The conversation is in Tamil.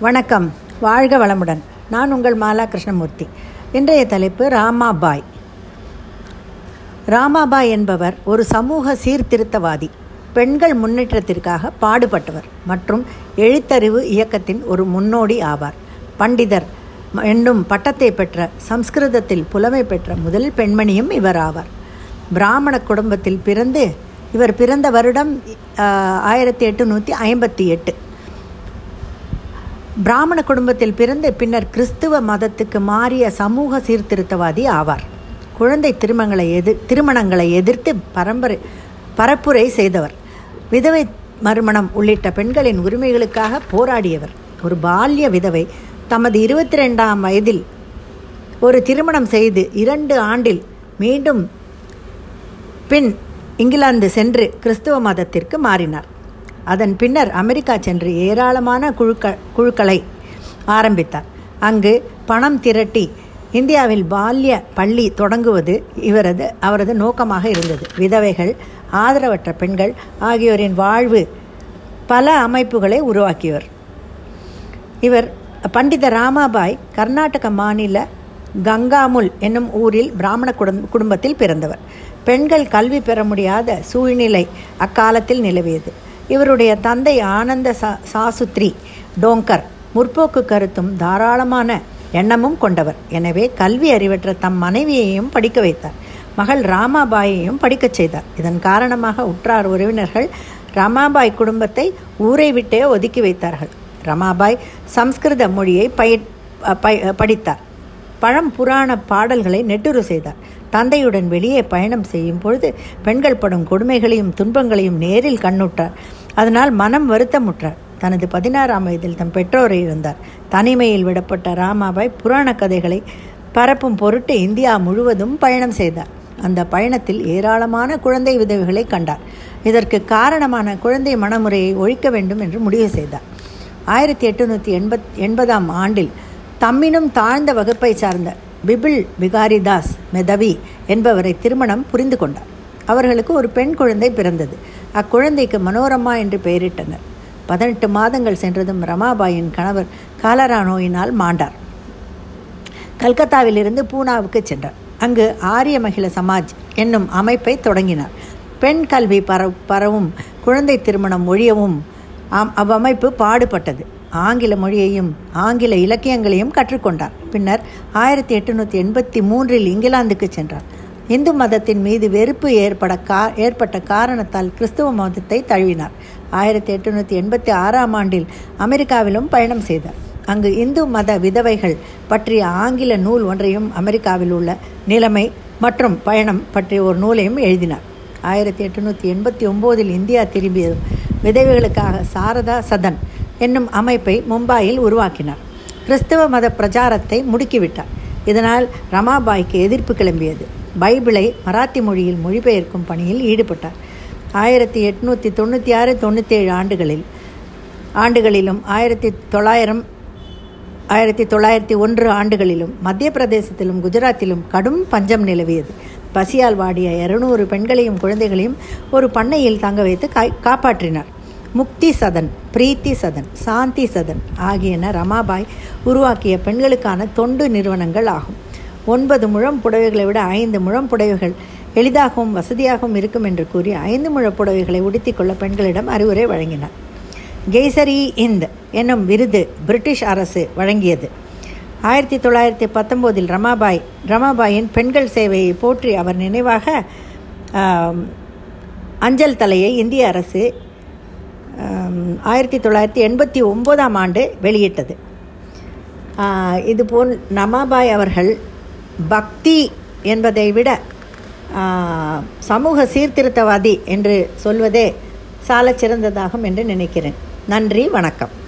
வணக்கம். வாழ்க வளமுடன். நான் உங்கள் மாலா கிருஷ்ணமூர்த்தி இன்றைய தலைப்பு ராமாபாய். ராமாபாய் என்பவர் ஒரு சமூக சீர்திருத்தவாதி பெண்கள் முன்னேற்றத்திற்காக பாடுபட்டவர் மற்றும் எழுத்தறிவு இயக்கத்தின் ஒரு முன்னோடி ஆவார். பண்டிதர் என்னும் பட்டத்தை பெற்ற சம்ஸ்கிருதத்தில் புலமை பெற்ற முதல் பெண்மணியும் இவர் ஆவார். பிராமண குடும்பத்தில் பிறந்து இவர் பிறந்த வருடம் ஆயிரத்தி எட்டுநூற்றி ஐம்பத்தி எட்டு. பிராமண குடும்பத்தில் பிறந்து பின்னர் கிறிஸ்துவ மதத்துக்கு மாறிய சமூக சீர்திருத்தவாதி ஆவார். குழந்தை திருமணங்களை எதிர் திருமணங்களை எதிர்த்து பரம்பரை பரப்புரை செய்தவர். விதவை மறுமணம் உள்ளிட்ட பெண்களின் உரிமைகளுக்காக போராடியவர். ஒரு பால்ய விதவை தமது இருபத்தி ரெண்டாம் வயதில் ஒரு திருமணம் செய்து இரண்டு ஆண்டில் மீண்டும் பின் இங்கிலாந்து சென்று கிறிஸ்துவ மதத்திற்கு மாறினார். அதன் பின்னர் அமெரிக்கா சென்று ஏராளமான குழுக்க குழுக்களை ஆரம்பித்தார். அங்கு பணம் திரட்டி இந்தியாவில் பால்ய பள்ளி தொடங்குவது இவரது அவரது நோக்கமாக இருந்தது. விதவைகள் ஆதரவற்ற பெண்கள் ஆகியோரின் வாழ்வு பல அமைப்புகளை உருவாக்கியவர். இவர் பண்டித ராமாபாய் கர்நாடக மாநில கங்காமுல் என்னும் ஊரில் பிராமண குடும்பத்தில் பிறந்தவர். பெண்கள் கல்வி பெற முடியாத சூழ்நிலை அக்காலத்தில் நிலவியது. இவருடைய தந்தை ஆனந்த சா சாசுத்ரி டோங்கர் முற்போக்கு கருத்தும் தாராளமான எண்ணமும் கொண்டவர். எனவே கல்வி அறிவற்ற தம் மனைவியையும் படிக்க வைத்தார். மகள் ராமாபாயையும் படிக்கச் செய்தார். இதன் காரணமாக உற்றார் உறவினர்கள் ரமாபாய் குடும்பத்தை ஊரை விட்டே ஒதுக்கி வைத்தார்கள். ரமாபாய் சம்ஸ்கிருத மொழியை பய படித்தார். பழம் புராண பாடல்களை நெட்டுரு செய்தார். தந்தையுடன் வெளியே பயணம் செய்யும் பொழுது பெண்கள் படும் கொடுமைகளையும் துன்பங்களையும் நேரில் கண்ணுற்றார். அதனால் மனம் வருத்தமுற்றார். தனது பதினாறாம் வயதில் தம் பெற்றோரை இருந்தார் தனிமையில் விடப்பட்ட ராமாபாய் புராண கதைகளை பரப்பும் பொருட்டு இந்தியா முழுவதும் பயணம் செய்தார். அந்த பயணத்தில் ஏராளமான குழந்தை விதவைகளை கண்டார். இதற்கு காரணமான குழந்தை மனமுறையை ஒழிக்க வேண்டும் என்று முடிவு செய்தார். ஆயிரத்தி எட்டுநூற்றி எண்பத் எண்பதாம் ஆண்டில் தம்மினும் தாழ்ந்த வகுப்பை சார்ந்த பிபிள் விகாரிதாஸ் மெதவி என்பவரை திருமணம் புரிந்து கொண்டார். அவர்களுக்கு ஒரு பெண் குழந்தை பிறந்தது. அக்குழந்தைக்கு மனோரமா என்று பெயரிட்டனர். பதினெட்டு மாதங்கள் சென்றதும் ரமாபாயின் கணவர் காலரா நோயினால் மாண்டார். கல்கத்தாவிலிருந்து பூனாவுக்கு சென்றார். அங்கு ஆரிய மகிழ சமாஜ் என்னும் அமைப்பை தொடங்கினார். பெண் கல்வி பர பரவும் குழந்தை திருமணம் ஒழியவும் அவ்வமைப்பு பாடுபட்டது. ஆங்கில மொழியையும் ஆங்கில இலக்கியங்களையும் கற்றுக்கொண்டார். பின்னர் ஆயிரத்தி எட்டுநூற்றி எண்பத்தி மூன்றில் இங்கிலாந்துக்கு சென்றார். இந்து மதத்தின் மீது வெறுப்பு ஏற்பட கா ஏற்பட்ட காரணத்தால் கிறிஸ்துவ மதத்தை தழுவினார். ஆயிரத்தி எட்டுநூற்றி எண்பத்தி ஆறாம் ஆண்டில் அமெரிக்காவிலும் பயணம் செய்தார். அங்கு இந்து மத விதவைகள் பற்றிய ஆங்கில நூல் ஒன்றையும் அமெரிக்காவில் உள்ள நிலைமை மற்றும் பயணம் பற்றிய ஒரு நூலையும் எழுதினார். ஆயிரத்தி எட்டுநூற்றி எண்பத்தி ஒம்போதில் இந்தியா திரும்பியதும் விதவைகளுக்காக சாரதா சதன் என்னும் அமைப்பை மும்பாயில் உருவாக்கினார். கிறிஸ்தவ மத பிரச்சாரத்தை முடுக்கிவிட்டார். இதனால் ரமாபாய்க்கு எதிர்ப்பு கிளம்பியது. பைபிளை மராத்தி மொழியில் மொழிபெயர்க்கும் பணியில் ஈடுபட்டார். ஆயிரத்தி எட்நூற்றி தொண்ணூற்றி ஆறு தொண்ணூற்றேழு ஆண்டுகளில் ஆண்டுகளிலும் ஆயிரத்தி தொள்ளாயிரம் ஆயிரத்தி தொள்ளாயிரத்தி ஒன்று ஆண்டுகளிலும் மத்திய பிரதேசத்திலும் குஜராத்திலும் கடும் பஞ்சம் நிலவியது. பசியால் வாடிய இருநூறு பெண்களையும் குழந்தைகளையும் ஒரு பண்ணையில் தங்க வைத்து காப்பாற்றினார். முக்தி சதன் பிரீத்தி சதன் சாந்தி சதன் ஆகியன ரமாபாய் உருவாக்கிய பெண்களுக்கான தொண்டு நிறுவனங்கள் ஆகும். ஒன்பது முழம் புடவைகளை விட ஐந்து முழம் புடவைகள் எளிதாகவும் வசதியாகவும் இருக்கும் என்று கூறி ஐந்து முழ புடவைகளை உடுத்திக்கொள்ள பெண்களிடம் அறிவுரை வழங்கினார். கெய்சரி இந்த் என்னும் விருது பிரிட்டிஷ் அரசு வழங்கியது. ஆயிரத்தி தொள்ளாயிரத்தி பத்தொம்போதில் ரமாபாய் ரமாபாயின் பெண்கள் சேவையை போற்றி அவர் நினைவாக அஞ்சல் தலையை இந்திய அரசு ஆயிரத்தி தொள்ளாயிரத்தி எண்பத்தி ஒம்போதாம் ஆண்டு வெளியிட்டது. இதுபோல் நமாபாய் அவர்கள் பக்தி என்பதை விட சமூக சீர்திருத்தவாதி என்று சொல்வதே சால சிறந்ததாகும் என்று நினைக்கிறேன். நன்றி வணக்கம்.